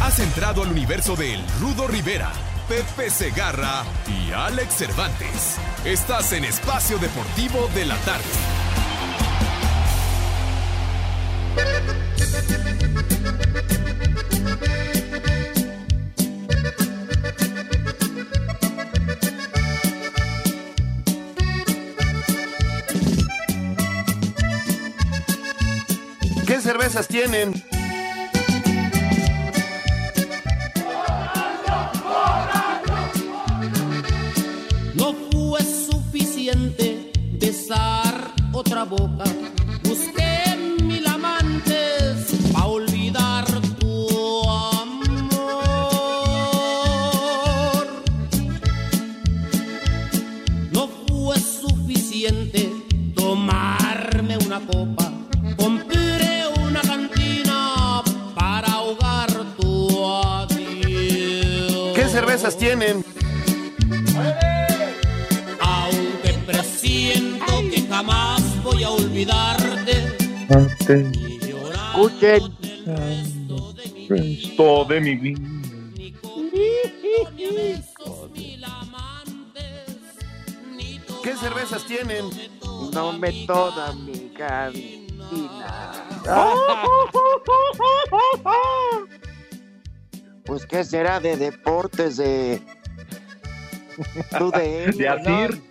Has entrado al universo de Rudo Rivera, Pepe Segarra y Alex Cervantes. Estás en Espacio Deportivo de la Tarde. ¿Qué cervezas tienen? Boca. Busqué mil amantes a olvidar tu amor. No fue suficiente tomarme una copa. Compré una cantina para ahogar tu adiós. ¿Qué cervezas tienen? Olvidarte. Y llorar Escuchen. Todo de mi vida. ¿Qué cervezas tienen? No me toda mi cantina. Pues qué será de deportes de tu de De Asir.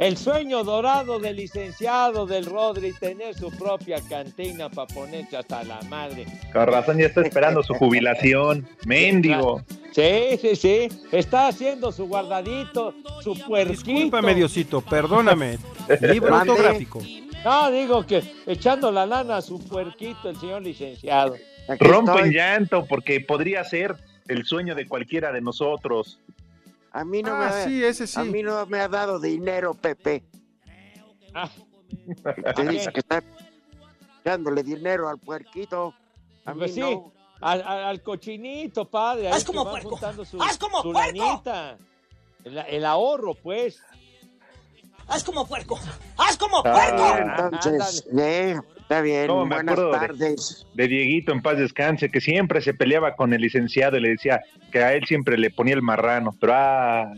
El sueño dorado del licenciado del Rodri, tener su propia cantina para ponerse hasta la madre. Con razón ya está esperando su jubilación. Mendigo. Sí, sí, sí. Está haciendo su guardadito, su puerquito. Discúlpame, Diosito, perdóname. Libro autográfico. No, digo que echando la lana a su puerquito el señor licenciado. Aquí Rompo en llanto porque podría ser el sueño de cualquiera de nosotros. A mí no Ah, me ha, sí, ese a sí. mí no me ha dado dinero, Pepe. Ah, Te dice que está dándole dinero al puerquito. A mí Pues sí. no. al, al- al cochinito, padre. Haz como puerco. su, Haz como su puerco. El, el ahorro, pues. ¡Haz como puerco! ¡Haz como Ah, puerco! Entonces, eh, está bien. No, me Buenas de- tardes. De Dieguito en paz descanse, que siempre se peleaba con el licenciado y le decía que a él siempre le ponía el marrano. Pero ah,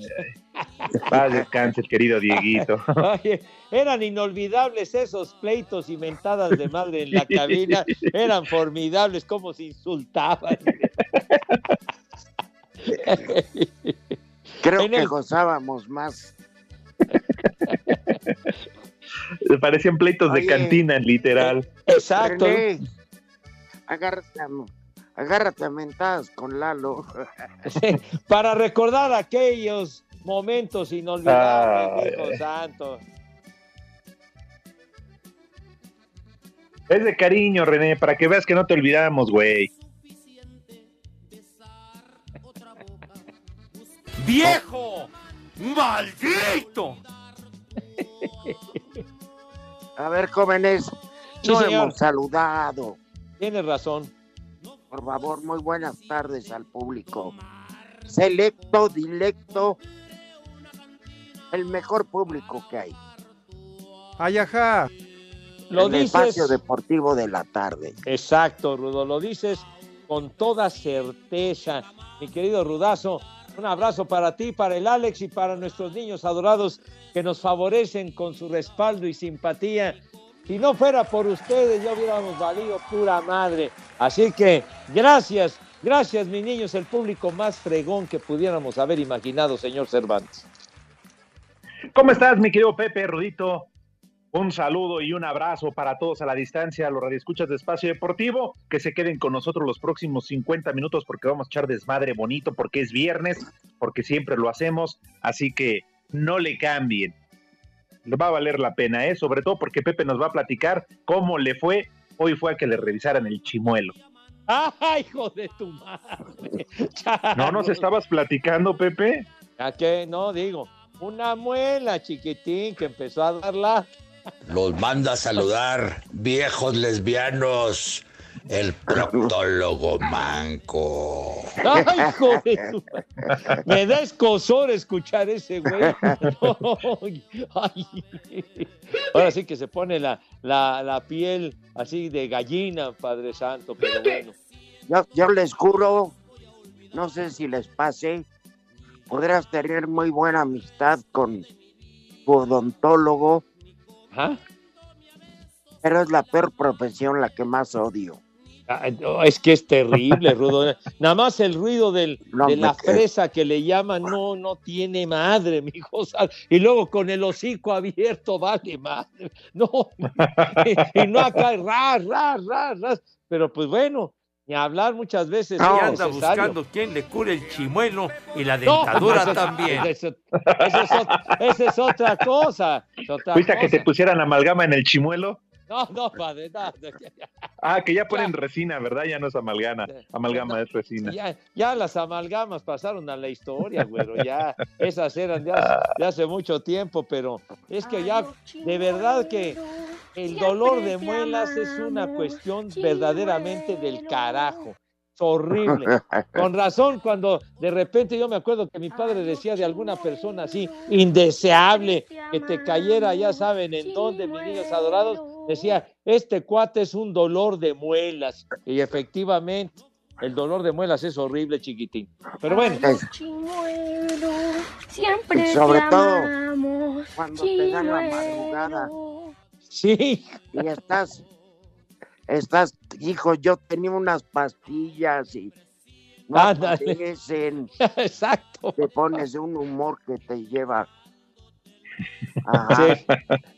paz descanse, el querido Dieguito. Oye, eran inolvidables esos pleitos y mentadas de madre en la cabina. Eran formidables, cómo se insultaban. Creo En que el- gozábamos más. Parecían pleitos de cantina, literal. Exacto. René, agárrate, a- agárrate a mentadas con Lalo. Para recordar aquellos momentos inolvidables, hijo santo. Es de cariño, René, para que veas que no te olvidamos, güey. ¡Viejo! ¡Maldito! A ver, jóvenes, Sí, no señor. hemos saludado. Tienes razón. Por favor, muy buenas tardes al público. Selecto, dilecto, el mejor público que hay. Ay, ajá. Lo el dices. espacio deportivo de la tarde. Exacto, Rudo, lo dices con toda certeza. Mi querido Rudazo, un abrazo para ti, para el Alex y para nuestros niños adorados que nos favorecen con su respaldo y simpatía. Si no fuera por ustedes, ya hubiéramos valido pura madre. Así que gracias, gracias, mis niños, el público más fregón que pudiéramos haber imaginado, señor Cervantes. ¿Cómo estás, mi querido Pepe, Rudito? Un saludo y un abrazo para todos a la distancia, a los radioescuchas de Espacio Deportivo, que se queden con nosotros los próximos 50 minutos porque vamos a echar desmadre bonito, porque es viernes, porque siempre lo hacemos, así que no le cambien. Va a valer la pena, ¿eh? Sobre todo porque Pepe nos va a platicar cómo le fue, hoy fue a que le revisaran el chimuelo. ¡Ah, hijo de tu madre! ¿No nos estabas platicando, Pepe? ¿A qué? No, digo, una muela chiquitín que empezó a darla. Los manda a saludar, viejos lesbianos, el proctólogo manco. ¡Ay, hijo de tu madre! Me da escosor escuchar ese güey. Ay. Ahora sí que se pone la, la, la piel así de gallina, Padre Santo, pero bueno. Yo, yo les juro, no sé si les pase, podrás tener muy buena amistad con tu odontólogo, Pero es la peor profesión la que más odio. No, es que es terrible, Rudo. Nada más el ruido del, No, de la fresa que le llaman, no, no tiene madre, mi cosa. Y luego con el hocico abierto, vale madre. No, y, y no acá, ras, ras, ras, ras. Pero pues bueno, ni hablar muchas veces. Y es anda necesario. buscando quien le cure el chimuelo y la No, dentadura eso también. Eso, eso es, ot- esa es otra cosa. es otra ¿Fuiste a que te pusieran amalgama en el chimuelo? No, no, padre, no, no, Ah, que ya ponen resina, ¿verdad? Ya no es amalgama, amalgama es resina. Ya, ya las amalgamas pasaron a la historia, güero. Ya, esas eran de hace, de hace mucho tiempo, pero es que ya, de verdad que el dolor de muelas es una cuestión verdaderamente del carajo. Es horrible. Con razón, cuando de repente yo me acuerdo que mi padre decía de alguna persona así, indeseable, que te cayera, ya saben en dónde, mis niños adorados, decía, este cuate es un dolor de muelas. Y efectivamente, el dolor de muelas es horrible, chiquitín. Pero bueno, Chimuelo, siempre Y sobre te todo, amamos, cuando te dan la madrugada sí, y estás, estás, hijo, yo tenía unas pastillas y no aparecen, exacto. te pones de un humor que te lleva. Ajá. Sí.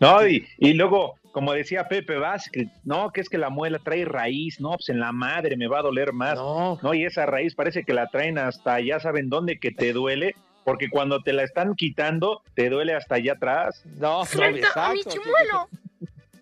No, y, y luego, como decía Pepe Vázquez, no, que es que la muela trae raíz, no, pues en la madre me va a doler más. No, No, y esa raíz parece que la traen hasta ya saben dónde que te duele, porque cuando te la están quitando, te duele hasta allá atrás. no, no, Suelta a mi exacto, chimuelo.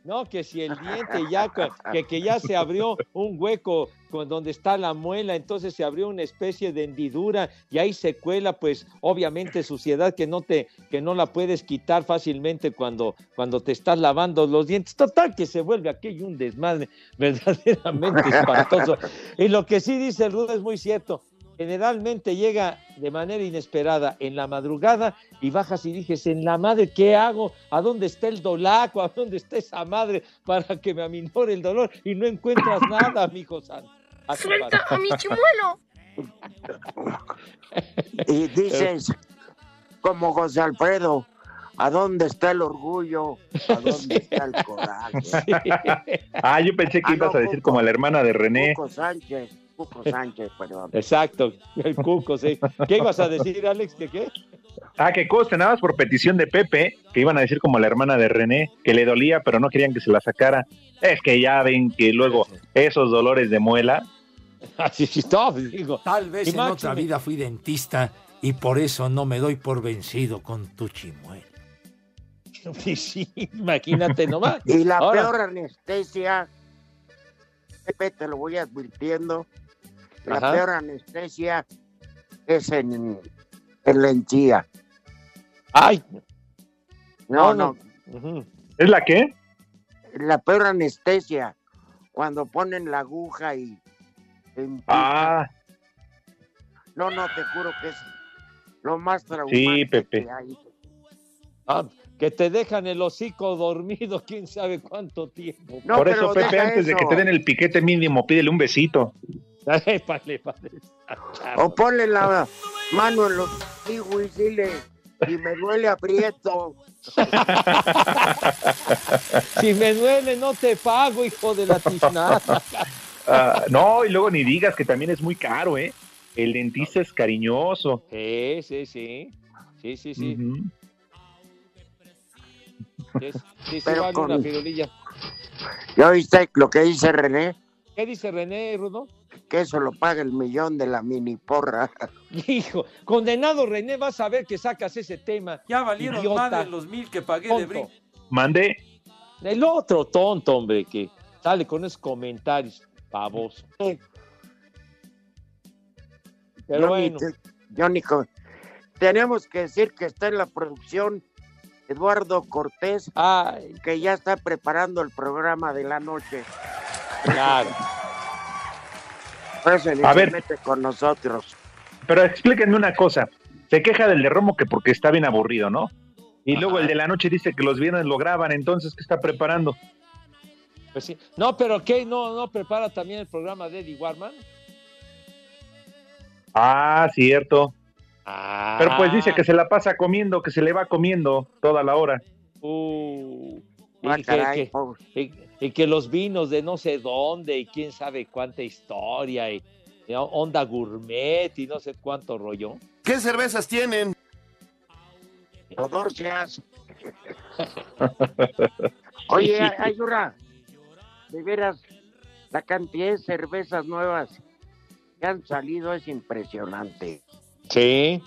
No, que si el diente ya, que, que ya se abrió un hueco con donde está la muela, entonces se abrió una especie de hendidura y ahí se cuela, pues obviamente suciedad que no te, que no la puedes quitar fácilmente cuando, cuando te estás lavando los dientes. Total que se vuelve aquello un desmadre verdaderamente espantoso. Y lo que sí dice el Rudo es muy cierto. Generalmente llega de manera inesperada en la madrugada y bajas y dices, en la madre, ¿qué hago? ¿A dónde está el dolaco? ¿A dónde está esa madre para que me aminore el dolor? Y no encuentras nada, amigo santo. Suelta a mi chimuelo. Y dices, como José Alfredo, ¿a dónde está el orgullo? ¿A dónde está el coraje? Ah, yo pensé que Ah, ibas no, a decir Cuco. como la hermana de René. Cuco Sánchez, Cuco Sánchez, perdón. Exacto, el cuco, sí. ¿Qué ibas a decir, Alex? ¿Que qué? Ah, que conste, nada más por petición de Pepe, que iban a decir como la hermana de René, que le dolía, pero no querían que se la sacara. Es que ya ven que luego esos dolores de muela, Así sí, no, digo. Tal vez Y en máxime. otra vida fui dentista y por eso no me doy por vencido con tu chimuelo. Sí, sí, imagínate nomás. Y la Ahora- peor anestesia, Pepe, te lo voy advirtiendo, la Ajá. peor anestesia es en, en la encía. Ay, No, No. ¿es la qué? la peor anestesia, cuando ponen la aguja y... Ah, No, no, te juro que es lo más traumático sí, Pepe. que hay. Ah, que te dejan el hocico dormido, quién sabe cuánto tiempo. No, por eso, Pepe, antes de que te den el piquete mínimo, pídele un besito. Épale, vale, O ponle la mano en los kiwis, dile, y me duele aprieto. Si me duele, no te pago, hijo de la tiznada. Ah, no, y luego ni digas que también es muy caro, ¿eh? El dentista es cariñoso. Sí, sí, sí. Sí, sí, sí. Sí, sí, sí, Pero vale con- una firulilla. ¿Ya oíste lo que dice René? ¿Qué dice René, Rudo? Que eso lo paga el millón de la mini porra. Hijo, condenado René, vas a ver que sacas ese tema. Ya valieron Idiota. más de los mil que pagué de Tonto. brinco. Mande. El otro tonto, hombre, que sale con esos comentarios. Baboso. Sí. Pero Johnny, bueno. te- Johnny, co- tenemos que decir que está en la producción Eduardo Cortés, Ay, que ya está preparando el programa de la noche. Claro. Ni A se ver. mete con nosotros. Pero explíquenme una cosa. Se queja del de Romo que porque está bien aburrido, ¿no? Y luego el de la noche dice que los viernes lo graban, entonces, ¿qué está preparando? Pues sí. No, pero ¿qué? ¿No, no prepara también el programa de Eddie Warman? Ah, cierto. Ah. Pero pues dice que se la pasa comiendo, que se le va comiendo toda la hora. Uh, Ah, caray, que- y- y que los vinos de no sé dónde y quién sabe cuánta historia y, y onda gourmet y no sé cuánto rollo. ¿Qué cervezas tienen? Rodorcias. Oye, Ayura, de veras, la cantidad de cervezas nuevas que han salido es impresionante. Sí.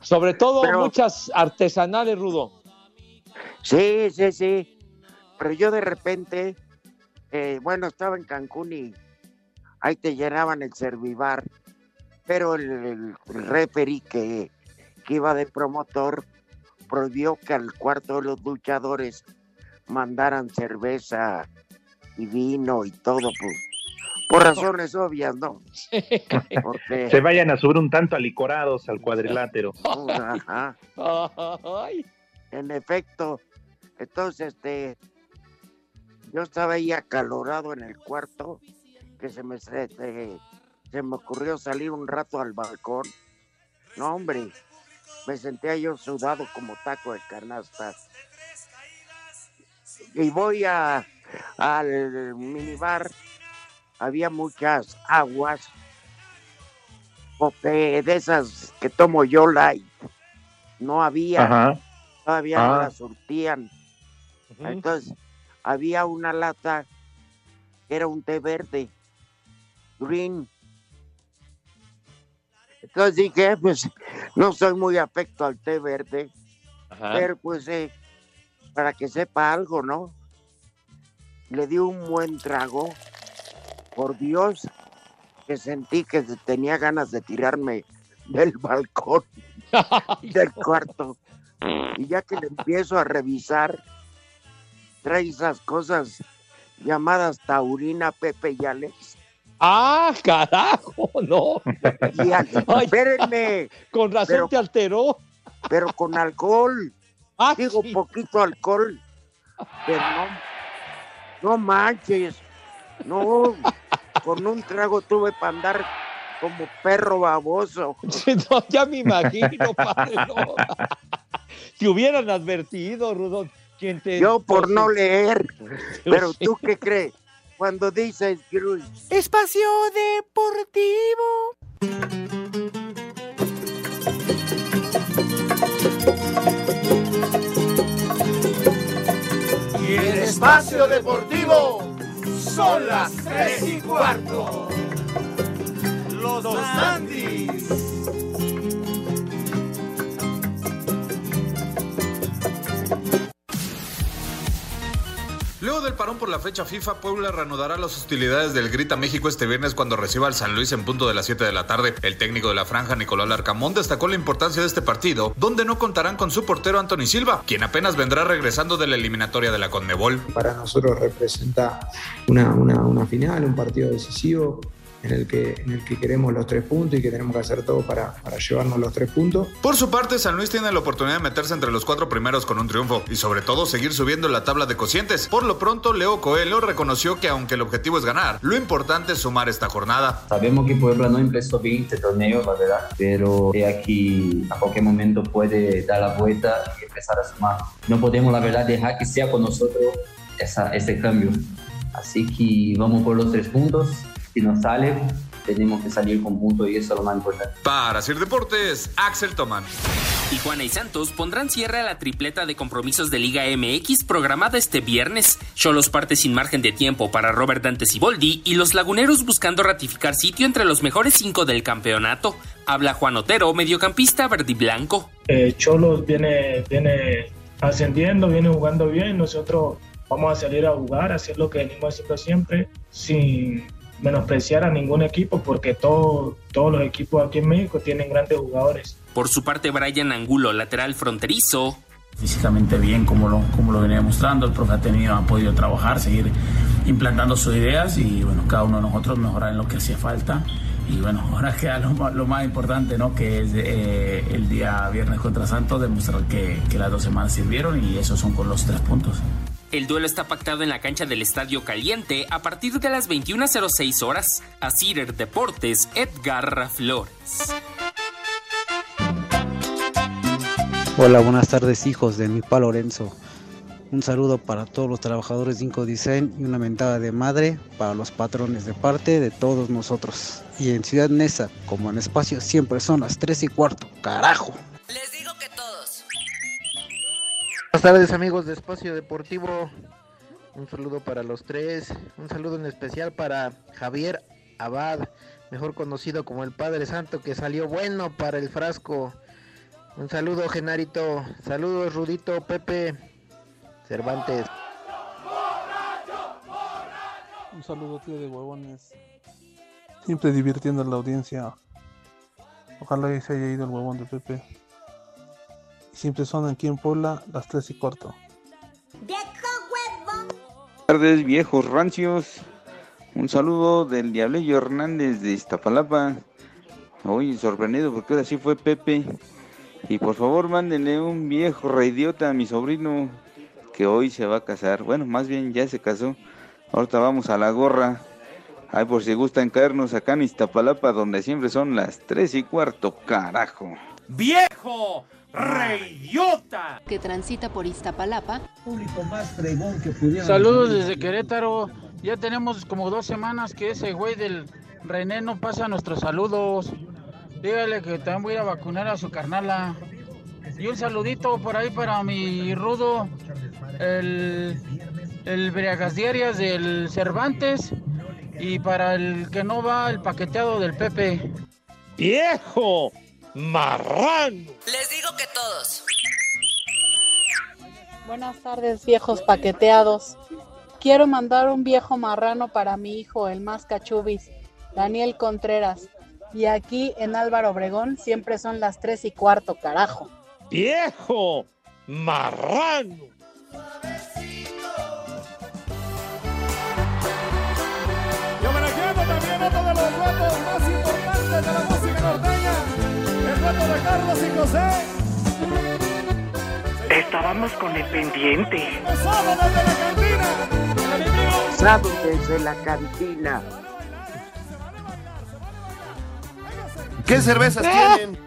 Sobre todo Pero- muchas artesanales, Rudo. Sí, sí, sí. Pero yo de repente, eh, bueno, estaba en Cancún y ahí te llenaban el servivar, pero el, el, el referee que, que iba de promotor prohibió que al cuarto de los luchadores mandaran cerveza y vino y todo, pues, por razones obvias, ¿no? Porque, Se vayan a subir un tanto alicorados al cuadrilátero. ajá. En efecto, entonces este yo estaba ahí acalorado en el cuarto que se me se- se me ocurrió salir un rato al balcón. No, hombre, me sentía yo sudado como taco de canasta. Y voy a al minibar, había muchas aguas porque de esas que tomo yo light no había Ajá. Todavía no Ah. la surtían. Entonces, había una lata que era un té verde, green. Entonces dije, pues, no soy muy afecto al té verde, Ajá. pero pues, eh, para que sepa algo, ¿no? Le di un buen trago. Por Dios, que sentí que tenía ganas de tirarme del balcón del cuarto. Y ya que le empiezo a revisar, trae esas cosas llamadas taurina, Pepe y Alex. Ah, carajo, no. Y a- Ay. espérenme, Con razón Pero- te alteró. pero con alcohol. Ah, Digo, sí. poquito alcohol. Pero no, no manches. No, con un trago tuve para andar como perro baboso. No, ya me imagino, padre. no. Te hubieran advertido, Rudo. Quien te Yo por no leer. Pero tú qué crees? Cuando dices Cruz, Espacio Deportivo. Y el espacio deportivo son las tres y cuarto. Los dos Andis. Luego del parón por la fecha FIFA, Puebla reanudará las hostilidades del Grita México este viernes cuando reciba al San Luis en punto de las 7 de la tarde. El técnico de la franja, Nicolás Larcamón, destacó la importancia de este partido, donde no contarán con su portero Anthony Silva, quien apenas vendrá regresando de la eliminatoria de la Conmebol. Para nosotros representa una, una, una final, un partido decisivo en el, que, en el que queremos los tres puntos y que tenemos que hacer todo para, para llevarnos los tres puntos. Por su parte, San Luis tiene la oportunidad de meterse entre los cuatro primeros con un triunfo y sobre todo seguir subiendo la tabla de cocientes. Por lo pronto, Leo Coelho reconoció que aunque el objetivo es ganar, lo importante es sumar esta jornada. Sabemos que Puebla no empezó bien este torneo, la verdad, pero de aquí a cualquier momento puede dar la vuelta y empezar a sumar. No podemos, la verdad, dejar que sea con nosotros esa, ese cambio. Así que vamos por los tres puntos. Si nos sale, tenemos que salir con puntos y eso es lo más importante. Para Sir Deportes, Axel Toman. Tijuana y Santos pondrán cierre a la tripleta de compromisos de Liga MX programada este viernes. Cholos parte sin margen de tiempo para Robert Dante Siboldi y los laguneros buscando ratificar sitio entre los mejores cinco del campeonato. Habla Juan Otero, mediocampista verde y blanco. Eh, Cholos viene, viene ascendiendo, viene jugando bien. Nosotros vamos a salir a jugar, a hacer lo que venimos haciendo siempre, sin menospreciar a ningún equipo, porque todo, todos los equipos aquí en México tienen grandes jugadores. Por su parte, Brian Angulo, lateral fronterizo, físicamente bien como lo, como lo venía mostrando, el profe ha tenido, ha podido trabajar, seguir implantando sus ideas y bueno, cada uno de nosotros mejorar en lo que hacía falta. Y bueno, ahora queda lo, más- lo más importante, ¿no? Que es eh, el día viernes contra Santos, demostrar que, que las dos semanas sirvieron y esos son con los tres puntos. El duelo está pactado en la cancha del Estadio Caliente a partir de las 21.06 horas. A Cider Deportes, Edgar Flores. Hola, buenas tardes hijos de mi pa Lorenzo. Un saludo para todos los trabajadores de Inco Design y una mentada de madre para los patrones de parte de todos nosotros. Y en Ciudad Neza, como en espacio, siempre son las 3 y cuarto. ¡Carajo! Buenas tardes amigos de Espacio Deportivo. Un saludo para los tres. Un saludo en especial para Javier Abad, mejor conocido como el Padre Santo, que salió bueno para el frasco. Un saludo Genarito. Saludos Rudito, Pepe, Cervantes. Un saludo tío de huevones. Siempre divirtiendo a la audiencia. Ojalá y se haya ido el huevón de Pepe. Siempre son aquí en Puebla las 3 y cuarto. Buenas tardes, viejos rancios. Un saludo del Diablillo Hernández de Iztapalapa. Hoy sorprendido porque ahora sí fue Pepe. Y por favor, mándenle un viejo reidiota a mi sobrino que hoy se va a casar. Bueno, más bien ya se casó. Ahorita vamos a la gorra. Ay, por si gustan caernos acá en Iztapalapa, donde siempre son las 3 y cuarto, carajo. ¡Viejo! ¡Reyota! que transita por Iztapalapa. Público más fregón que pudiera. Saludos desde Querétaro. Ya tenemos como dos semanas que ese güey del René no pasa nuestros saludos. Dígale que también voy a ir a vacunar a su carnala. Y un saludito por ahí para mi rudo, el, el Briagas Diarias del Cervantes. Y para el que no va, el paqueteado del Pepe. ¡Viejo! ¡Marrano! Les digo que todos. Buenas tardes, viejos paqueteados. Quiero mandar un viejo marrano para mi hijo, el más cachubis, Daniel Contreras. Y aquí en Álvaro Obregón siempre son las tres y cuarto, carajo. ¡Viejo! ¡Marrano! Y homenajeando también a uno de los más importantes de la dueto de Carlos y José. Estábamos con el pendiente. Sábado desde la cantina. Sábado desde la cantina. ¿Qué cervezas tienen?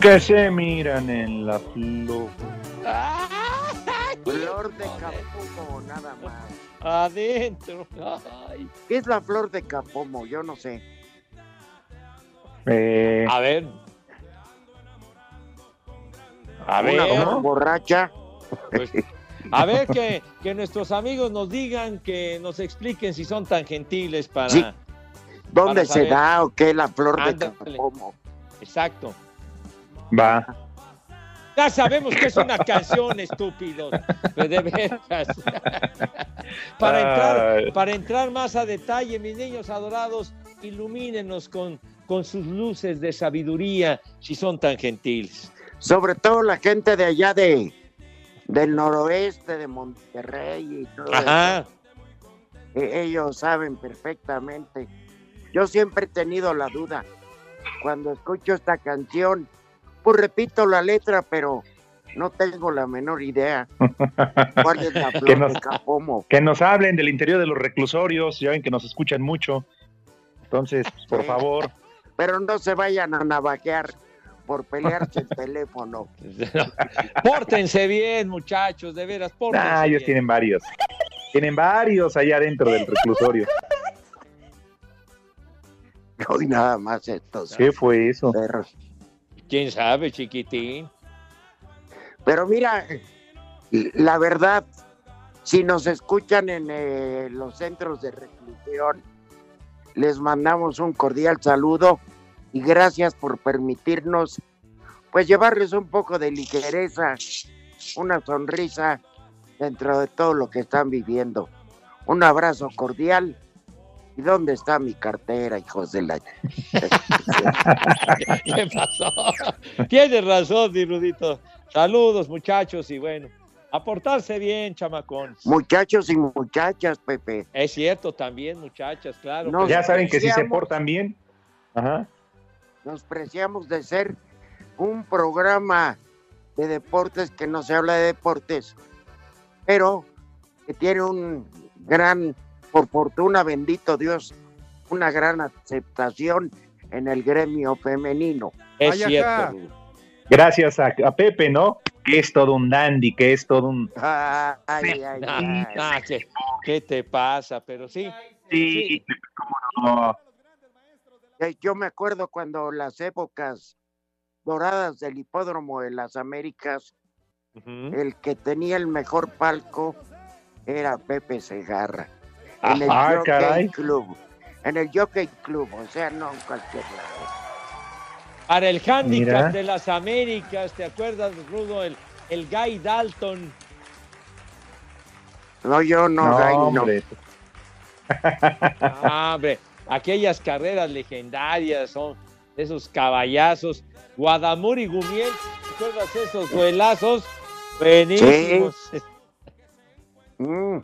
Que se miran en la flor. Flor de capomo, nada más. Adentro. Ay. ¿Qué es la flor de capomo? Yo no sé. Eh, A ver. A Una ver. borracha. Pues, a ver que, que nuestros amigos nos digan, que nos expliquen si son tan gentiles para. Sí. ¿Dónde para se saber. da o qué la flor de capomo? Exacto. Va. Ya sabemos que es una canción, estúpidos. Pero de veras. para, entrar, Ay. para entrar más a detalle, mis niños adorados, ilumínenos con, con sus luces de sabiduría, si son tan gentiles. Sobre todo la gente de allá de del noroeste de Monterrey y todo Ajá. eso. E- Ellos saben perfectamente. Yo siempre he tenido la duda. Cuando escucho esta canción, pues repito la letra, pero no tengo la menor idea. ¿Cuál es la que, flor nos, de Capomo? que nos hablen del interior de los reclusorios, ya ven que nos escuchan mucho. Entonces, por Sí. favor, Pero no se vayan a navajear por pelearse el teléfono. Pórtense bien, muchachos, de veras, pórtense ah, ellos bien. tienen varios. Tienen varios allá dentro del reclusorio. Hoy nada más estos ¿Qué fue eso? perros. ¿Quién sabe, chiquitín? Pero mira, la verdad, Si nos escuchan en eh, los centros de reclusión, les mandamos un cordial saludo y gracias por permitirnos pues llevarles un poco de ligereza, una sonrisa dentro de todo lo que están viviendo. Un abrazo cordial. ¿Y dónde está mi cartera, hijos de la... ¿Qué pasó? Tienes razón, Dirudito. Saludos, muchachos, y bueno, a portarse bien, chamacón. Muchachos y muchachas, Pepe. Es cierto, también, muchachas, claro. Nos ya saben que si se portan bien. Ajá. Nos preciamos de ser un programa de deportes que no se habla de deportes, pero que tiene un gran, por fortuna, bendito Dios, una gran aceptación en el gremio femenino. Es cierto. Gracias a, a Pepe, ¿no? Que es todo un dandy, que es todo un... Ay, ay, ay. ¿qué, qué te pasa? Pero sí. Sí, no. Yo me acuerdo cuando las épocas doradas del hipódromo de las Américas, el que tenía el mejor palco era Pepe Segarra. En el Jockey caray. Club. En el Jockey Club, o sea, no en cualquier lado. Para el handicap Mira. de las Américas, ¿te acuerdas, Rudo? El, el Guy Dalton. No, yo no, no. hombre. Ah, hombre, aquellas carreras legendarias son esos caballazos. Guadamur y Gumiel, ¿te acuerdas esos duelazos? Buenísimos. Mm.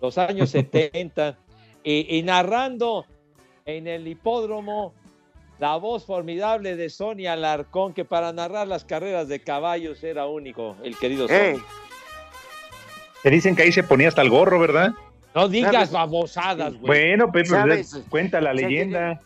Los años 70. Y, y narrando en el hipódromo la voz formidable de Sonia Alarcón, que para narrar las carreras de caballos era único, el querido Eh, Sonia. Te dicen que ahí se ponía hasta el gorro, ¿verdad? No digas ¿Sabes? babosadas, güey. Bueno, Pepe, ¿Sabes? pues, cuenta la leyenda.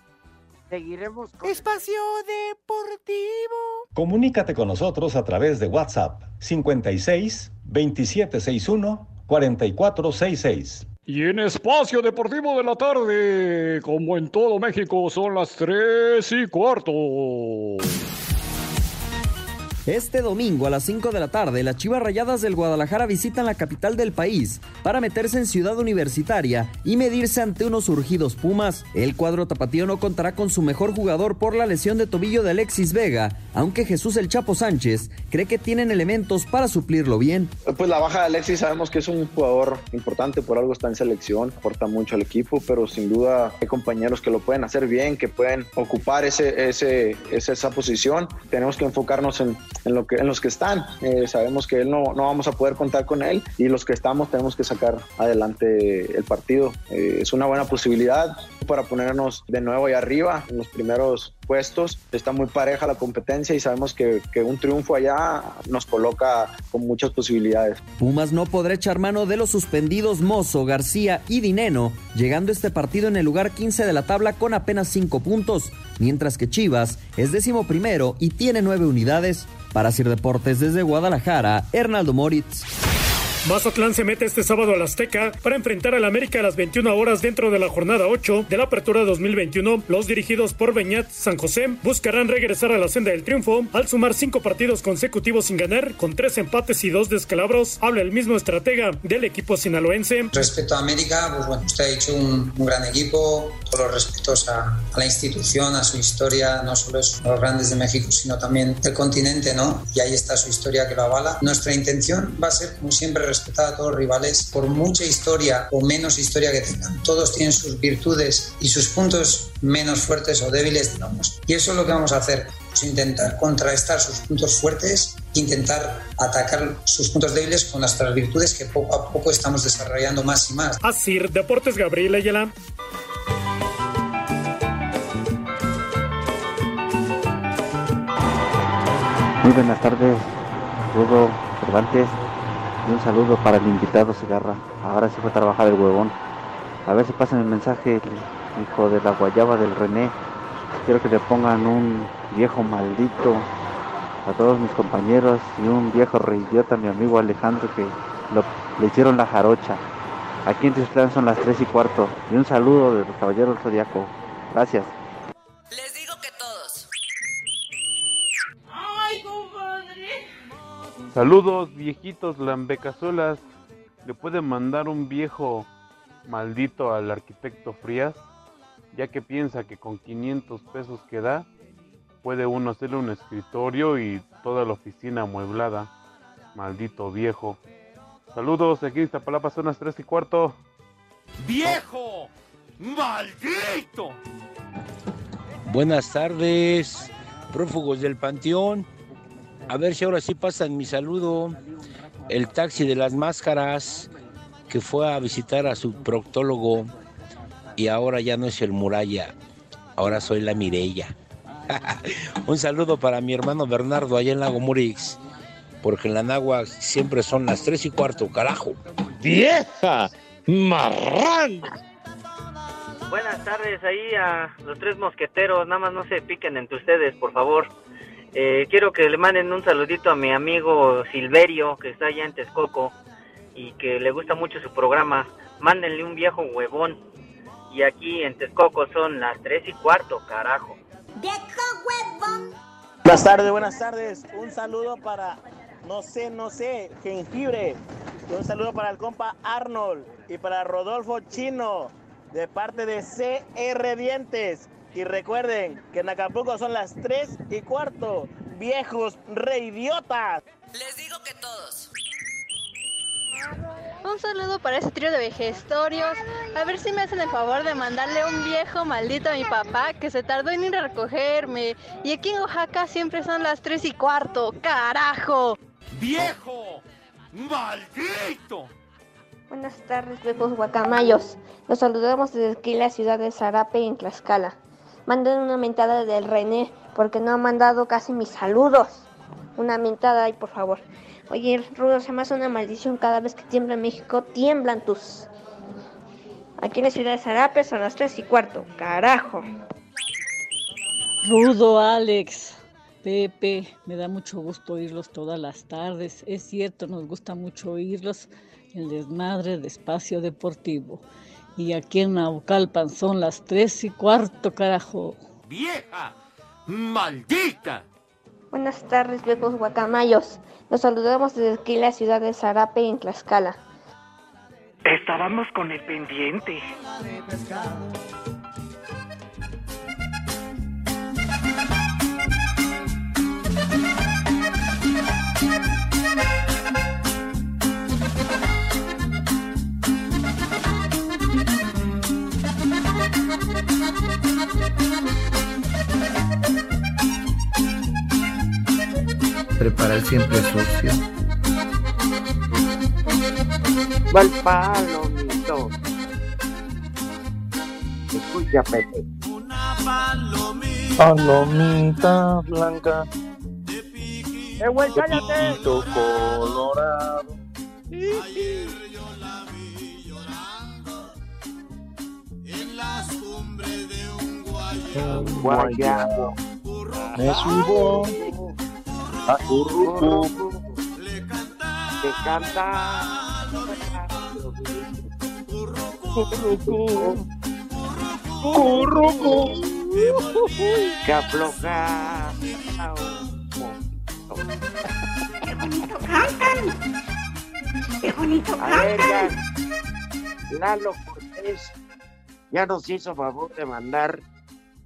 Seguiremos con Espacio Deportivo. Comunícate con nosotros a través de WhatsApp 56 2761 4466. Y en Espacio Deportivo de la Tarde, como en todo México, son las tres y cuarto. Este domingo a las 5 de la tarde, las Chivas Rayadas del Guadalajara visitan la capital del país para meterse en Ciudad Universitaria y medirse ante unos surgidos Pumas. El cuadro tapatío no contará con su mejor jugador por la lesión de tobillo de Alexis Vega, aunque Jesús el Chapo Sánchez cree que tienen elementos para suplirlo bien. Pues la baja de Alexis sabemos que es un jugador importante, por algo está en selección, aporta mucho al equipo, pero sin duda hay compañeros que lo pueden hacer bien, que pueden ocupar ese, ese, esa, posición. Tenemos que enfocarnos en, en, lo que, en los que están. Eh, sabemos que él no, no vamos a poder contar con él y los que estamos tenemos que sacar adelante el partido. Eh, es una buena posibilidad para ponernos de nuevo ahí arriba en los primeros puestos. Está muy pareja la competencia y sabemos que, un triunfo allá nos coloca con muchas posibilidades. Pumas no podrá echar mano de los suspendidos Mozo, García y Dineno, llegando este partido en el lugar 15 de la tabla con apenas 5 puntos, mientras que Chivas es décimo primero y tiene 9 unidades. Para Sir Deportes desde Guadalajara, Hernaldo Moritz. Mazatlán se mete este sábado al Azteca para enfrentar al América a las 21 horas dentro de la jornada 8 de la Apertura 2021. Los dirigidos por Beñat San José buscarán regresar a la senda del triunfo al sumar cinco partidos consecutivos sin ganar, con tres empates y dos descalabros. Habla el mismo estratega del equipo sinaloense. Respecto a América, pues bueno, usted ha dicho un, un gran equipo, todos los respetos a, a, la institución, a su historia, no solo es los grandes de México, sino también del continente, ¿no? Y ahí está su historia que lo avala. Nuestra intención va a ser, como siempre, respetar a todos los rivales, por mucha historia o menos historia que tengan. Todos tienen sus virtudes y sus puntos menos fuertes o débiles, digamos. Y eso es lo que vamos a hacer, pues intentar contrarrestar sus puntos fuertes, intentar atacar sus puntos débiles con nuestras virtudes que poco a poco estamos desarrollando más y más. Así, Deportes Gabriel Ayala. Muy buenas tardes, Rudo Cervantes. Y un saludo para el invitado Segarra. Ahora sí fue a trabajar el huevón. A ver si pasan el mensaje, hijo de la guayaba del René. Quiero que le pongan un viejo maldito a todos mis compañeros y un viejo reidiota mi amigo Alejandro que le hicieron la jarocha. Aquí en Tislán son las 3 y cuarto. Y un saludo del caballero Zodiaco. Gracias. Saludos viejitos lambecazuelas. le puede mandar un viejo maldito al arquitecto Frías, ya que piensa que con 500 pesos que da, puede uno hacerle un escritorio y toda la oficina amueblada. Maldito viejo. Saludos, aquí en Iztapalapa son las 3 y cuarto. ¡Viejo! ¡Maldito! Buenas tardes, prófugos del Panteón. A ver si ahora sí pasan mi saludo. El taxi de las máscaras que fue a visitar a su proctólogo y ahora ya no es el Muralla, ahora soy la Mirella. Un saludo para mi hermano Bernardo allá en Lago Murix, porque en la Nagua siempre son las tres y cuarto, carajo. ¡Vieja! ¡Marrán! Buenas tardes ahí a los tres mosqueteros, nada más no se piquen entre ustedes, por favor. Eh, quiero que le manden un saludito a mi amigo Silverio, que está allá en Texcoco, y que le gusta mucho su programa. Mándenle un viejo huevón. Y aquí en Texcoco son las tres y cuarto, carajo. Buenas tardes, buenas tardes. Un saludo para, no sé, no sé, jengibre. Y un saludo para el compa Arnold y para Rodolfo Chino de parte de CR Dientes. Y recuerden que en Acapulco son las 3 y cuarto. Viejos reidiotas. Les digo que todos. Un saludo para ese trío de vejestorios. A ver si me hacen el favor de mandarle un viejo maldito a mi papá que se tardó en ir a recogerme. Y aquí en Oaxaca siempre son las 3 y cuarto. ¡Carajo! ¡Viejo! ¡Maldito! Buenas tardes, viejos guacamayos. Los saludamos desde aquí, la ciudad de Zarape, en Tlaxcala. Manden una mentada del René, porque no ha mandado casi mis saludos. Una mentada ahí, por favor. Oye, Rudo, se me hace una maldición cada vez que tiembla México, tiemblan tus. Aquí en la ciudad de Zarape son las 3 y cuarto. ¡Carajo! Rudo, Alex, Pepe, me da mucho gusto oírlos todas las tardes. Es cierto, nos gusta mucho oírlos. El desmadre de espacio deportivo. Y aquí en Naucalpan son las 3 y cuarto, carajo. ¡Vieja! ¡Maldita! Buenas tardes, viejos guacamayos. Los saludamos desde aquí, la ciudad de Zarape, en Tlaxcala. Estábamos con el pendiente. Prepara el siempre sucio. Va el palomito. Escucha, Pepe. Palomita blanca. ¡Eh, güey, cállate! Colorado. Guayabo. Me subo a tu ruco. Que canta. Curruco. Que afloja. ¡Qué bonito cantan! ¡Qué bonito A ver, cantan! ya. Lalo Cortés ya nos hizo favor de mandar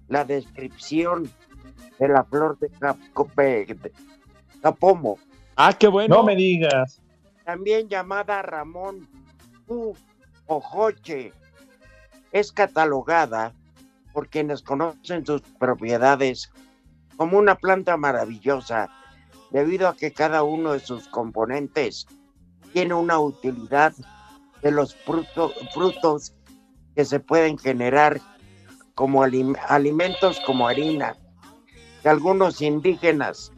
la descripción de la flor de Capomo. Ah, qué bueno. No me digas. también llamada Ramón U. Ojoche, es catalogada por quienes conocen sus propiedades como una planta maravillosa, debido a que cada uno de sus componentes tiene una utilidad de los fruto- frutos que se pueden generar como alim- alimentos como harina, que algunos indígenas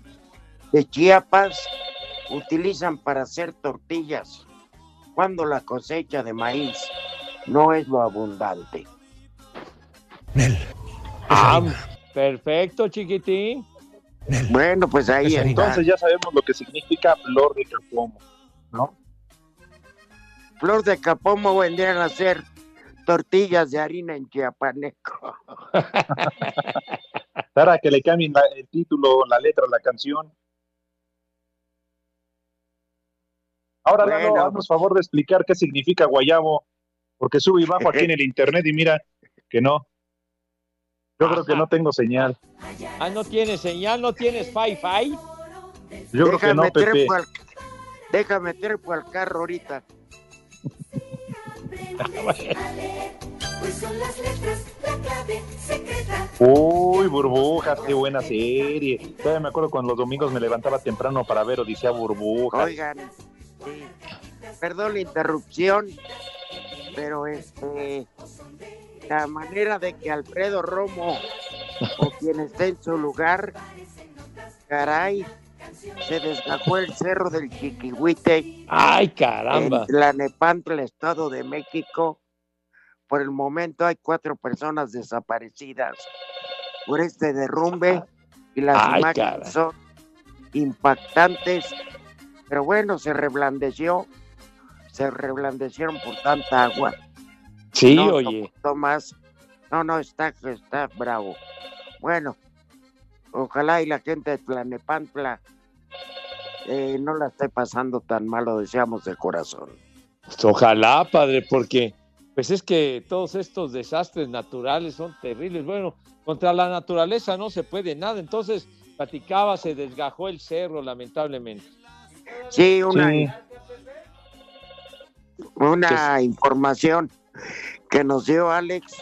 de Chiapas utilizan para hacer tortillas cuando la cosecha de maíz no es lo abundante. Ah, perfecto, chiquitín. Bueno, pues ahí está. Entonces ya sabemos lo que significa flor de capomo, ¿no? Flor de capomo vendrían a ser tortillas de harina en chiapaneco. Para que le cambien la- el título, la letra, la canción. Ahora, Lalo, Bueno. haznos favor de explicar qué significa guayabo, porque sube y bajo aquí en el internet y mira que no. Yo creo que no tengo señal. Ah, no tienes señal, no tienes fi-fi. Yo creo que no, Déjame Pepe. al- Déjame trepo al carro ahorita. Uy, burbujas, qué buena serie. Todavía me acuerdo cuando los domingos me levantaba temprano para ver Odisea Burbujas. Oigan, perdón la interrupción, pero este la manera de que Alfredo Romo o quien esté en su lugar, caray, se desgajó el cerro del Chiquihuite. Ay, caramba. En Tlanepantla, Estado de México. Por el momento hay cuatro personas desaparecidas por este derrumbe y las Ay, imágenes son impactantes. Pero bueno, se reblandeció, se reblandecieron por tanta agua. Sí, No oye. soportó más. No, no, está, está bravo. Bueno, ojalá y la gente de Tlanepantla eh, no la esté pasando tan mal, lo deseamos de corazón. Pues ojalá, padre, porque pues es que todos estos desastres naturales son terribles. Bueno, contra la naturaleza no se puede nada. Entonces, platicaba, se desgajó el cerro, lamentablemente. Sí, una, Sí. una información que nos dio Alex.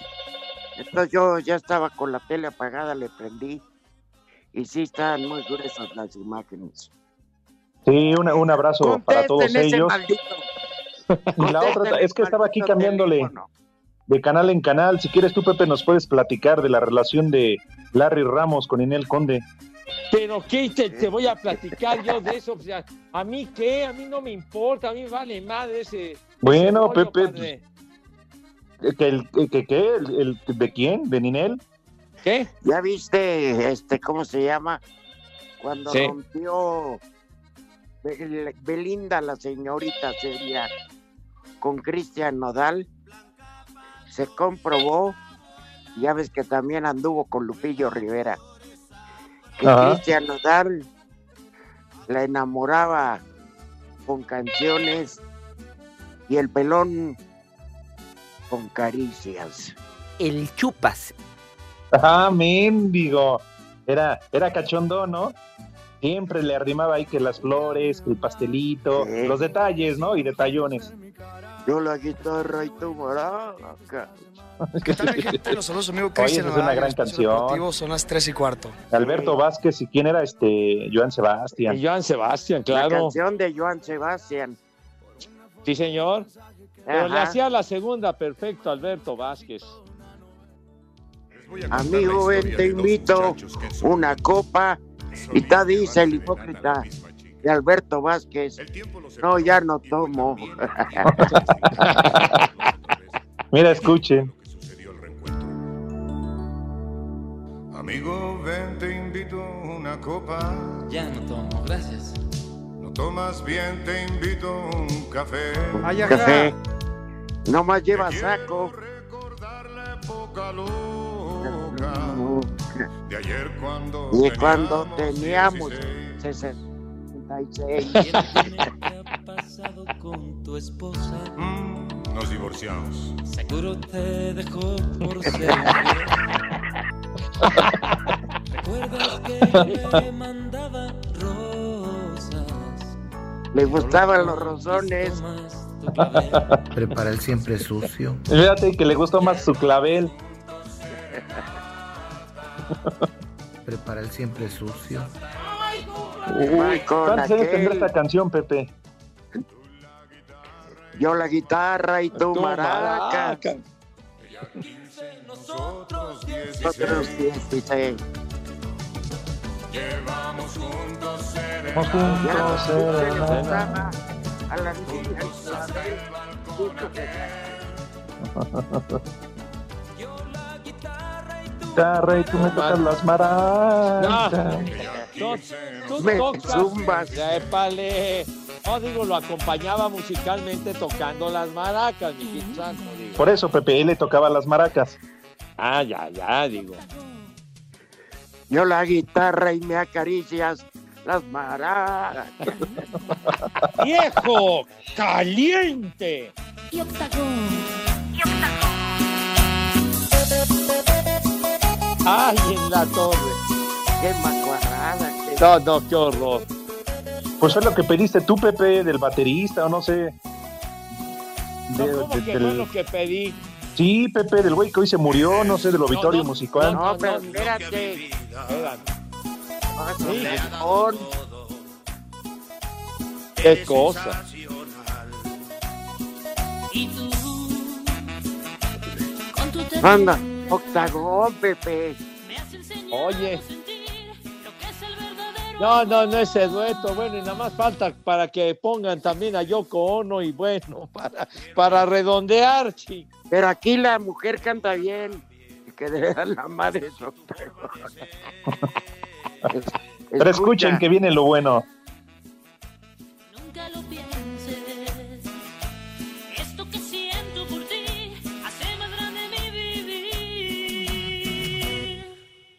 Entonces yo ya estaba con la tele apagada, le prendí y sí están muy gruesas las imágenes. Sí, una- un abrazo para todos ellos. Y la otra, es que estaba aquí cambiándole de canal en canal. Si quieres tú, Pepe, nos puedes platicar de la relación de Larry Ramos con Inel Conde. Pero ¿qué te, te voy a platicar yo de eso? O sea, ¿a mí qué? A mí no me importa, a mí vale madre ese... Bueno, ese rollo, Pepe, padre. ¿Que el, que, que- el, el- ¿De quién? ¿De Ninel? ¿Qué? ¿Ya viste, este, cómo se llama? Cuando Sí. rompió Bel- Belinda, la señorita seria, con Cristian Nodal, se comprobó, ya ves que también anduvo con Lupillo Rivera, que. Cristian Nodal la enamoraba con canciones y el pelón con caricias. El chupas. Ah, mendigo. Era, era cachondo, ¿no? Siempre le arrimaba ahí que las flores, que el pastelito, los detalles, ¿no? Y detallones. Yo la guitarra y tu maraca. ¿Qué tal, gente? Los saludos, amigo Cristian. es una gran Espacio canción. Son las 3 y cuarto. Alberto Vázquez, ¿y quién era este? Joan Sebastián. Joan Sebastián, La claro. canción de Joan Sebastián. Sí, señor. Pero le hacía la segunda perfecto Alberto Vázquez. Amigo, ven, te invito una copa. Y está dice el hipócrita de Alberto Vázquez. No, ya no tomo. Mira, escuchen. Amigo, ven, te invito una copa. Ya no tomo, gracias. No tomas bien, te invito un café. Café. No más lleva saco. Loca de ayer cuando Y cuando teníamos teníamos 66. pasado con tu esposa? nos divorciamos. Seguro te dejó por ser. ¿Recuerdas que me mandaba rosas? Le gustaban los rosones. Prepara el siempre sucio. Fíjate que le gustó más su clavel. Prepara el siempre sucio. Uy, con ¿Cuántos años tendrá aquel. esta canción, Pepe? Yo la guitarra y tu maraca. Nosotros Nosotros 16. Llevamos juntos Vamos juntos, serena. A la niña Guitarra y tú me tocas las maracas. No, tú Me tocas. zumbas. Épale. No, digo, lo acompañaba musicalmente tocando las maracas, mi santo, digo. Por eso, Pepe, él le tocaba las maracas. Ah, ya, ya, digo. Yo la guitarra y me acaricias las maracas. ¡Viejo! ¡Caliente! Y octagón. ¡Ay, en la torre! ¡Qué macuarrada! qué- No, no, qué horror. Pues fue lo que pediste tú, Pepe, del baterista o no sé. No, De- ¿Cómo de- que del- fue lo que pedí? Sí, Pepe, del güey que hoy se murió, no sé, del auditorio no, musical. No, pero espérate. El con. ¿Qué cosa? Anda, octagón, Pepe. Oye. No, no, no ese dueto. Bueno, y nada más falta para que pongan también a Yoko Ono y bueno, para, para redondear, chicos. Pero aquí la mujer canta bien. Que de verdad la madre es Pero escuchen que viene lo bueno.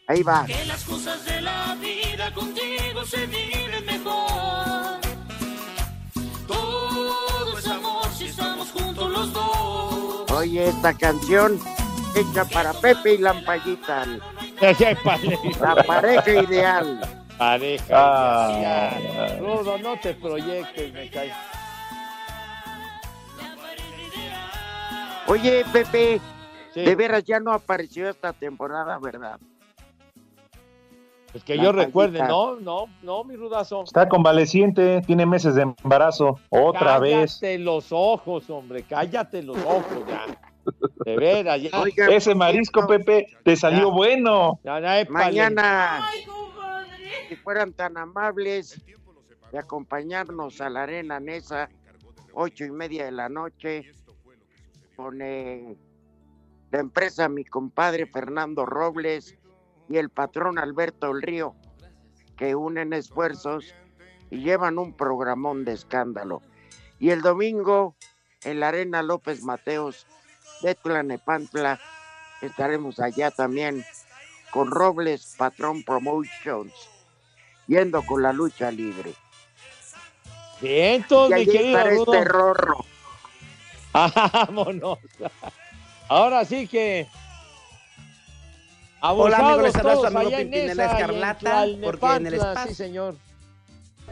Ahí va. Que las cosas de la vida contigo se viven mejor. Todo es amor si estamos juntos los dos. Oye, esta canción hecha para Pepe y Lampallita. La pareja ideal. Pareja. Ah. ideal. Rudo, no te proyectes, me cae. Oye, Pepe, Sí. de veras ya no apareció esta temporada, ¿verdad? Pues que La yo recuerde, no, no, no, mi rudazo. Está convaleciente, tiene meses de embarazo. Otra vez. Cállate los ojos, hombre, cállate los ojos ya. De veras, ya. Oiga, Ese marisco, Pepe, te salió Ya. bueno. Ya. Mañana, si fueran tan amables de acompañarnos a la arena Nesa, ocho y media de la noche, con eh, la empresa mi compadre Fernando Robles y el patrón Alberto El Río, que unen esfuerzos y llevan un programón de escándalo. Y el domingo, en la arena López Mateos de Tlanepantla, estaremos allá también con Robles Patrón Promotions, yendo con la lucha libre. Bien, todos, y mi allí estará este rorro. Vámonos. Ahora sí que. Hola, amigo, les habla su amigo Pimpinela en Escarlata, porque en el espacio- Sí, señor.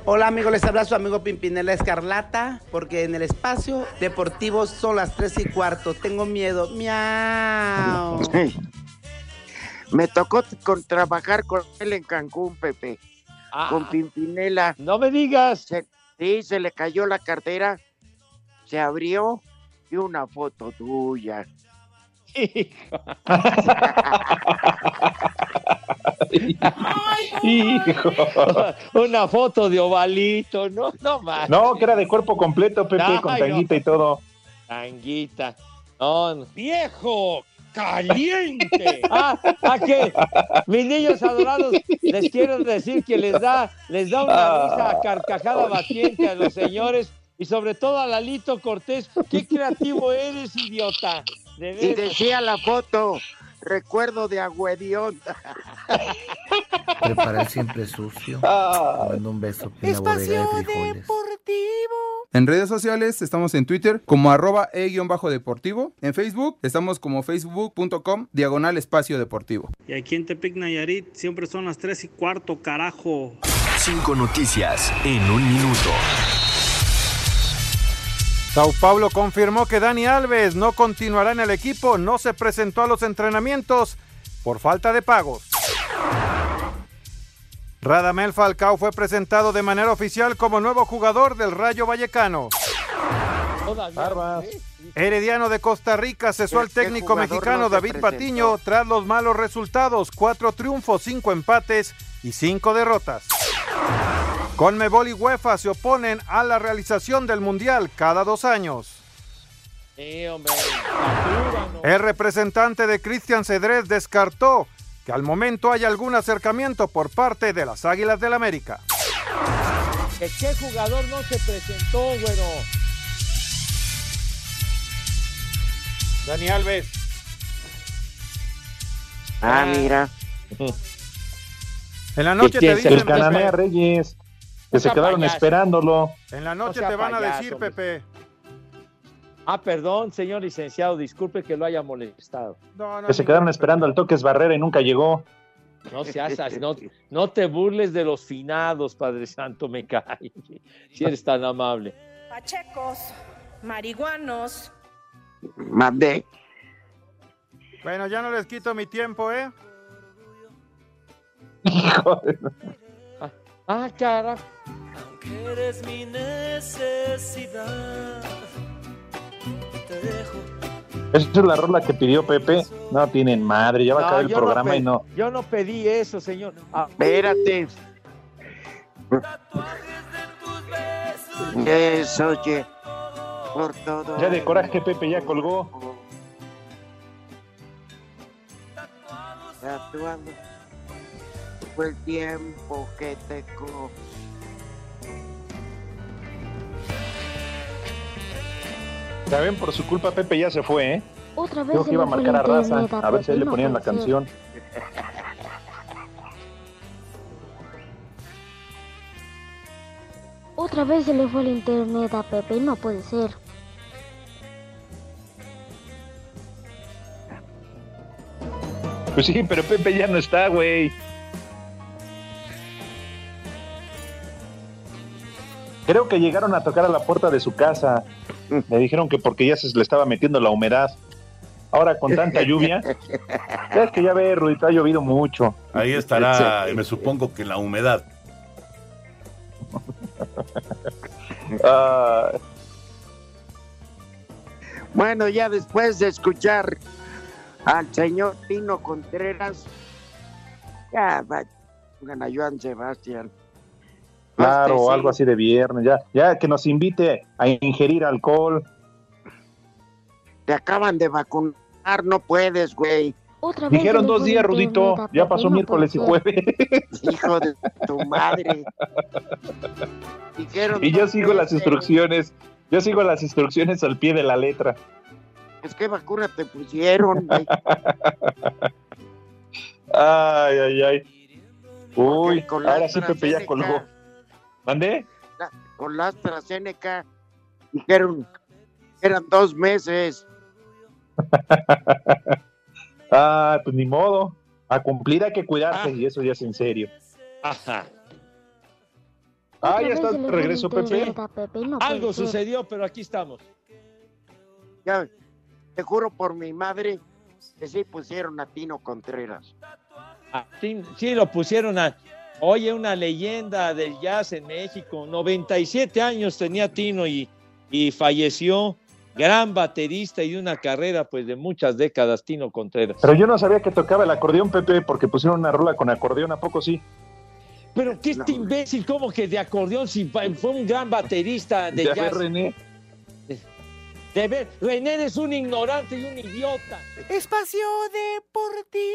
Hola amigos, les habla su amigo Pimpinela Escarlata, porque en el espacio deportivo son las 3 y cuarto. Tengo miedo. Miau. Me tocó con trabajar con él en Cancún, Pepe, Ah, con Pimpinela. no me digas. Se- sí, se le cayó la cartera, se abrió y una foto tuya. Hijo. Una foto de ovalito, no, no más. No, que era de cuerpo completo, Pepe, Ay, con no. tanguita y todo. Tanguita. No. ¡Viejo! ¡Caliente! ah, ¿a qué? Mis niños adorados, les quiero decir que les da, les da una risa a carcajada batiente a los señores y sobre todo a Lalito Cortés. ¡Qué creativo eres, idiota! De Y decía la foto, recuerdo de Agüedión. Prepara el siempre sucio. Te mando un beso en la bodega de frijoles. En redes sociales estamos en Twitter como arroba e-deportivo. En Facebook estamos como facebook.com diagonal espacio deportivo. Y aquí en Tepic Nayarit siempre son las 3 y cuarto, carajo. Cinco noticias en un minuto. Sao Paulo confirmó que Dani Alves no continuará en el equipo, no se presentó a los entrenamientos por falta de pagos. Radamel Falcao fue presentado de manera oficial como nuevo jugador del Rayo Vallecano. Herediano de Costa Rica cesó al ¿Qué- qué técnico mexicano no David? Patiño tras los malos resultados, cuatro triunfos, cinco empates y cinco derrotas. Conmebol y UEFA se oponen a la realización del Mundial cada dos años. Sí, hombre. El representante de Cristian Cedrés descartó que al momento haya algún acercamiento por parte de las Águilas del América. ¿Que ¿Qué jugador no se presentó, güero? Dani Alves. Ah, mira. En la noche te ¿Quién se dicen, El Cananea Reyes. Que se quedaron payaso. esperándolo. En la noche te van a decir, hombre. Pepe. Ah, perdón, señor licenciado, disculpe que lo haya molestado. No, no, Que se quedaron esperando al toques Barrera y nunca llegó. No seas así, no, no te burles de los finados, Padre Santo, me cae. Si eres tan amable. Pachecos, marihuanos. Mandé. Bueno, ya no les quito mi tiempo, ¿eh? Ah, cara. Aunque eres mi necesidad, te dejo. Esa es la rola que pidió Pepe. No tienen madre, ya va a No, acabar el no programa pe- y no. Yo no pedí eso, señor. Ah, Espérate. Eso, oye. Por todo. Ya de coraje Pepe ya colgó. Tatuando. Fue el tiempo que te co. Ya ven, por su culpa Pepe ya se fue, ¿eh? Otra vez Creo se que iba a marcar a raza, a ver si ahí le ponían la canción. Otra vez se le fue el internet a Pepe, no puede ser. Pues sí, pero Pepe ya no está, güey. Creo que llegaron a tocar a la puerta de su casa. Me dijeron que porque ya se le estaba metiendo la humedad. Ahora con tanta lluvia. Es que ya ve, Rudito, ha llovido mucho. Ahí estará, me supongo que la humedad. Ah, Bueno, ya después de escuchar al señor Tino Contreras, ya va, a Joan Sebastián. Claro, Este, sí. algo así de viernes. Ya, ya que nos invite a ingerir alcohol. Te acaban de vacunar, no puedes, güey. Otra Dijeron dos días, Rudito. Ya pasó miércoles y jueves. Hijo de tu madre. Dijeron Y yo sigo las instrucciones. Yo sigo las instrucciones al pie de la letra. Es que vacuna te pusieron, güey. Ay, ay, ay. Uy, ahora sí Pepe ya colgó. ¿Mandé? La- con la AstraZeneca dijeron eran dos meses. Ah, pues ni modo. A cumplir hay que cuidarse y eso ya es en serio. Ajá. Ah, ya está regreso, Pepe. no Algo ser. sucedió, pero aquí estamos. Ya, te juro por mi madre que sí pusieron a Tino Contreras. Ah, Sí, sí, lo pusieron a. Oye, una leyenda del jazz en México. 97 años tenía Tino y, y falleció. Gran baterista y de una carrera, pues, de muchas décadas, Tino Contreras. Pero yo no sabía que tocaba el acordeón, Pepe, porque pusieron una rola con acordeón, ¿a poco sí? Pero qué este imbécil, como que de acordeón, si fue un gran baterista de Ya jazz. René. De ver, René es un ignorante y un idiota. Espacio Deportivo.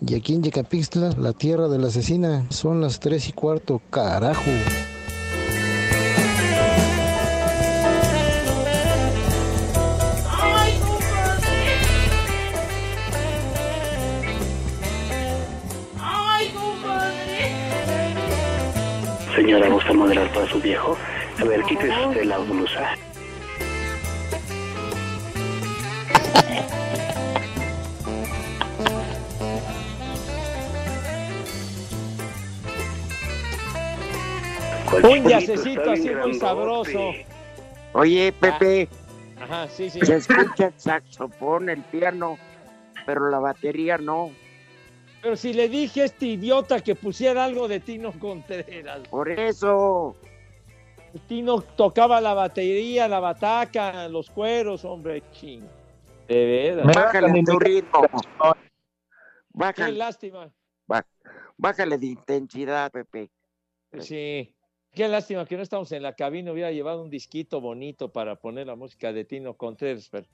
Y aquí en Yecapixtla, la tierra de la asesina, son las tres y cuarto, carajo. Señora, ¿gusta modelar para su viejo? A ver, quítese usted la blusa. Un yacecito así muy sabroso. Oye, Pepe, Ajá, sí, sí. se escucha el saxofón, el piano, pero la batería no. Pero si le dije a este idiota que pusiera algo de Tino Contreras. Por eso. Tino tocaba la batería, la bataca, los cueros, hombre, ching. De veras. Me Bájale tu ritmo. Qué Bájale, lástima. bá- bájale de intensidad, Pepe. Sí. Qué lástima que no estamos en la cabina. Hubiera llevado un disquito bonito para poner la música de Tino Contreras. pero-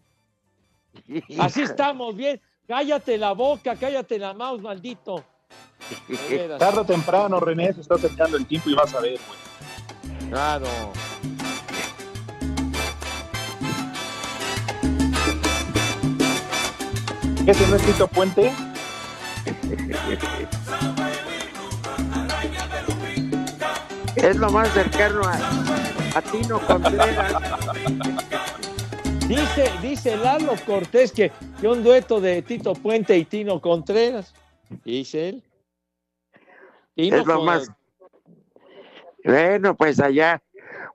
Así estamos, bien. Cállate la boca, cállate la mouse, maldito. De. Tarde o temprano, René, se está acercando el tiempo y vas a ver, güey. Claro. ¿Ese no es Tito Puente? Es lo más cercano a, a Tino Contreras. Dice, dice Lalo Cortés que, que un dueto de Tito Puente y Tino Contreras. Dice él. Tino Es lo con- más. Bueno, pues allá,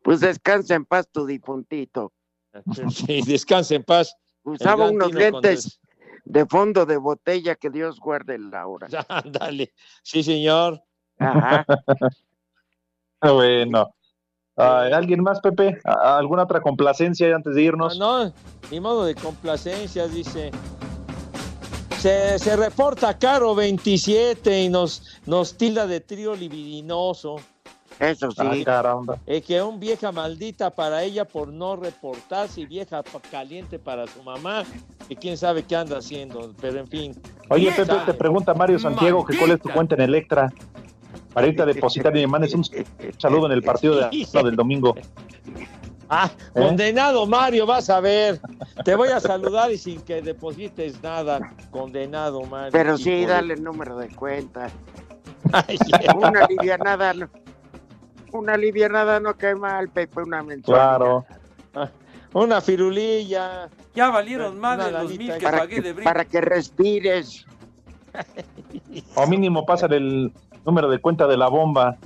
pues descansa en paz tu difuntito. Sí, descansa en paz. el Usaba unos Tino lentes de fondo de botella que Dios guarde la hora. Ándale. Sí, señor. Ajá. Ah, Bueno. ¿Alguien más, Pepe? ¿A- ¿Alguna otra complacencia antes de irnos? No, no, ni modo de complacencia, dice. Se, se reporta Caro 27 y nos, nos tilda de trío libidinoso. Eso Ah, sí. caramba. Eh, que un vieja maldita para ella por no reportarse y vieja caliente para su mamá, que quién sabe qué anda haciendo, pero en fin. Oye, Pepe, Sabe. te pregunta Mario Santiago que cuál es tu cuenta en Electra. Para irte a depositar y me mandes un saludo en el partido de, no, del domingo. Ah, ¿Eh? condenado Mario, vas a ver. Te voy a saludar y sin que deposites nada. Condenado Mario. Pero sí, dale el número de cuenta. Ay, ya. Una alivianada no. Una alivianada no cae mal, Pepe, una mensual. Claro. Una firulilla. Ya valieron más de los mil que Para pagué de que, brinco. para que respires. O mínimo pásale el número de cuenta de la bomba.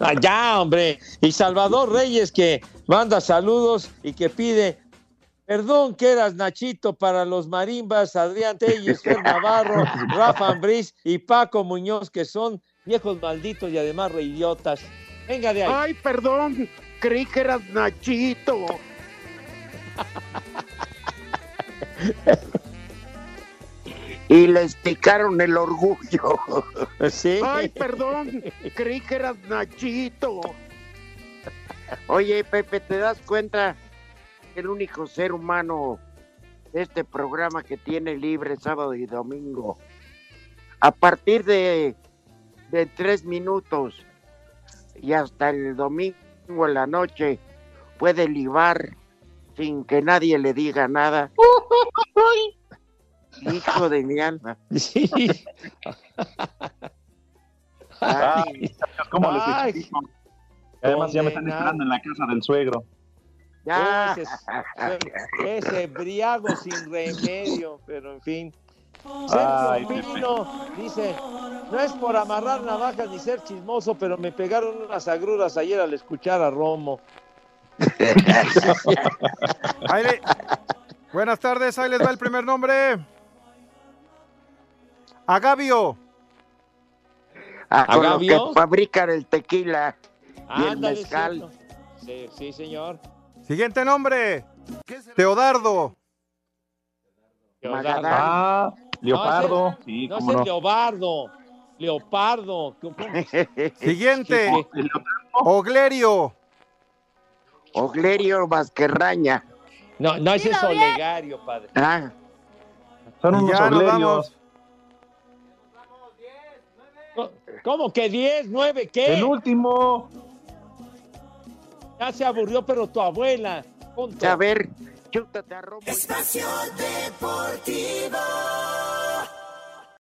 Ah, ya, hombre. Y Salvador Reyes que manda saludos y que pide perdón que eras Nachito para los marimbas, Adrián Telles, Fer Navarro, Rafa Ambriz y Paco Muñoz, que son viejos malditos y además reidiotas. Venga de ahí. Ay, perdón, creí que eras Nachito. y les picaron el orgullo. Sí. Ay, perdón, creí que eras Nachito. Oye, Pepe, ¿te das cuenta que el único ser humano de este programa que tiene libre sábado y domingo, a partir de, de tres minutos y hasta el domingo en la noche, puede libar sin que nadie le diga nada? Hijo de mi alma. Sí. Ay, ¿Cómo les explico? Además, ya me están esperando en la casa del suegro. ya. Ese, ese briago sin remedio, pero en fin. Ay, Sergio Pino dice, no es por amarrar navajas ni ser chismoso, pero me pegaron unas agruras ayer al escuchar a Romo. Ahí le- Buenas tardes, ahí les va el primer nombre. Agavio. Ah, ¿Agavio? que fabrican el tequila y el mezcal. Sí, sí, señor. Siguiente nombre. Teodardo. Leodardo. Leopardo. No, Sí, No, cómo ese es no. Leobardo. Leopardo. Siguiente. Sí, Oglerio. Oglerio Vasquerraña. No, no, ese es Olegario, padre. Ah, Son unos ya nos vamos. ¿Cómo que 10, 9, qué? El último. Ya se aburrió, pero tu abuela. Punto. a ver. Espacio Deportivo.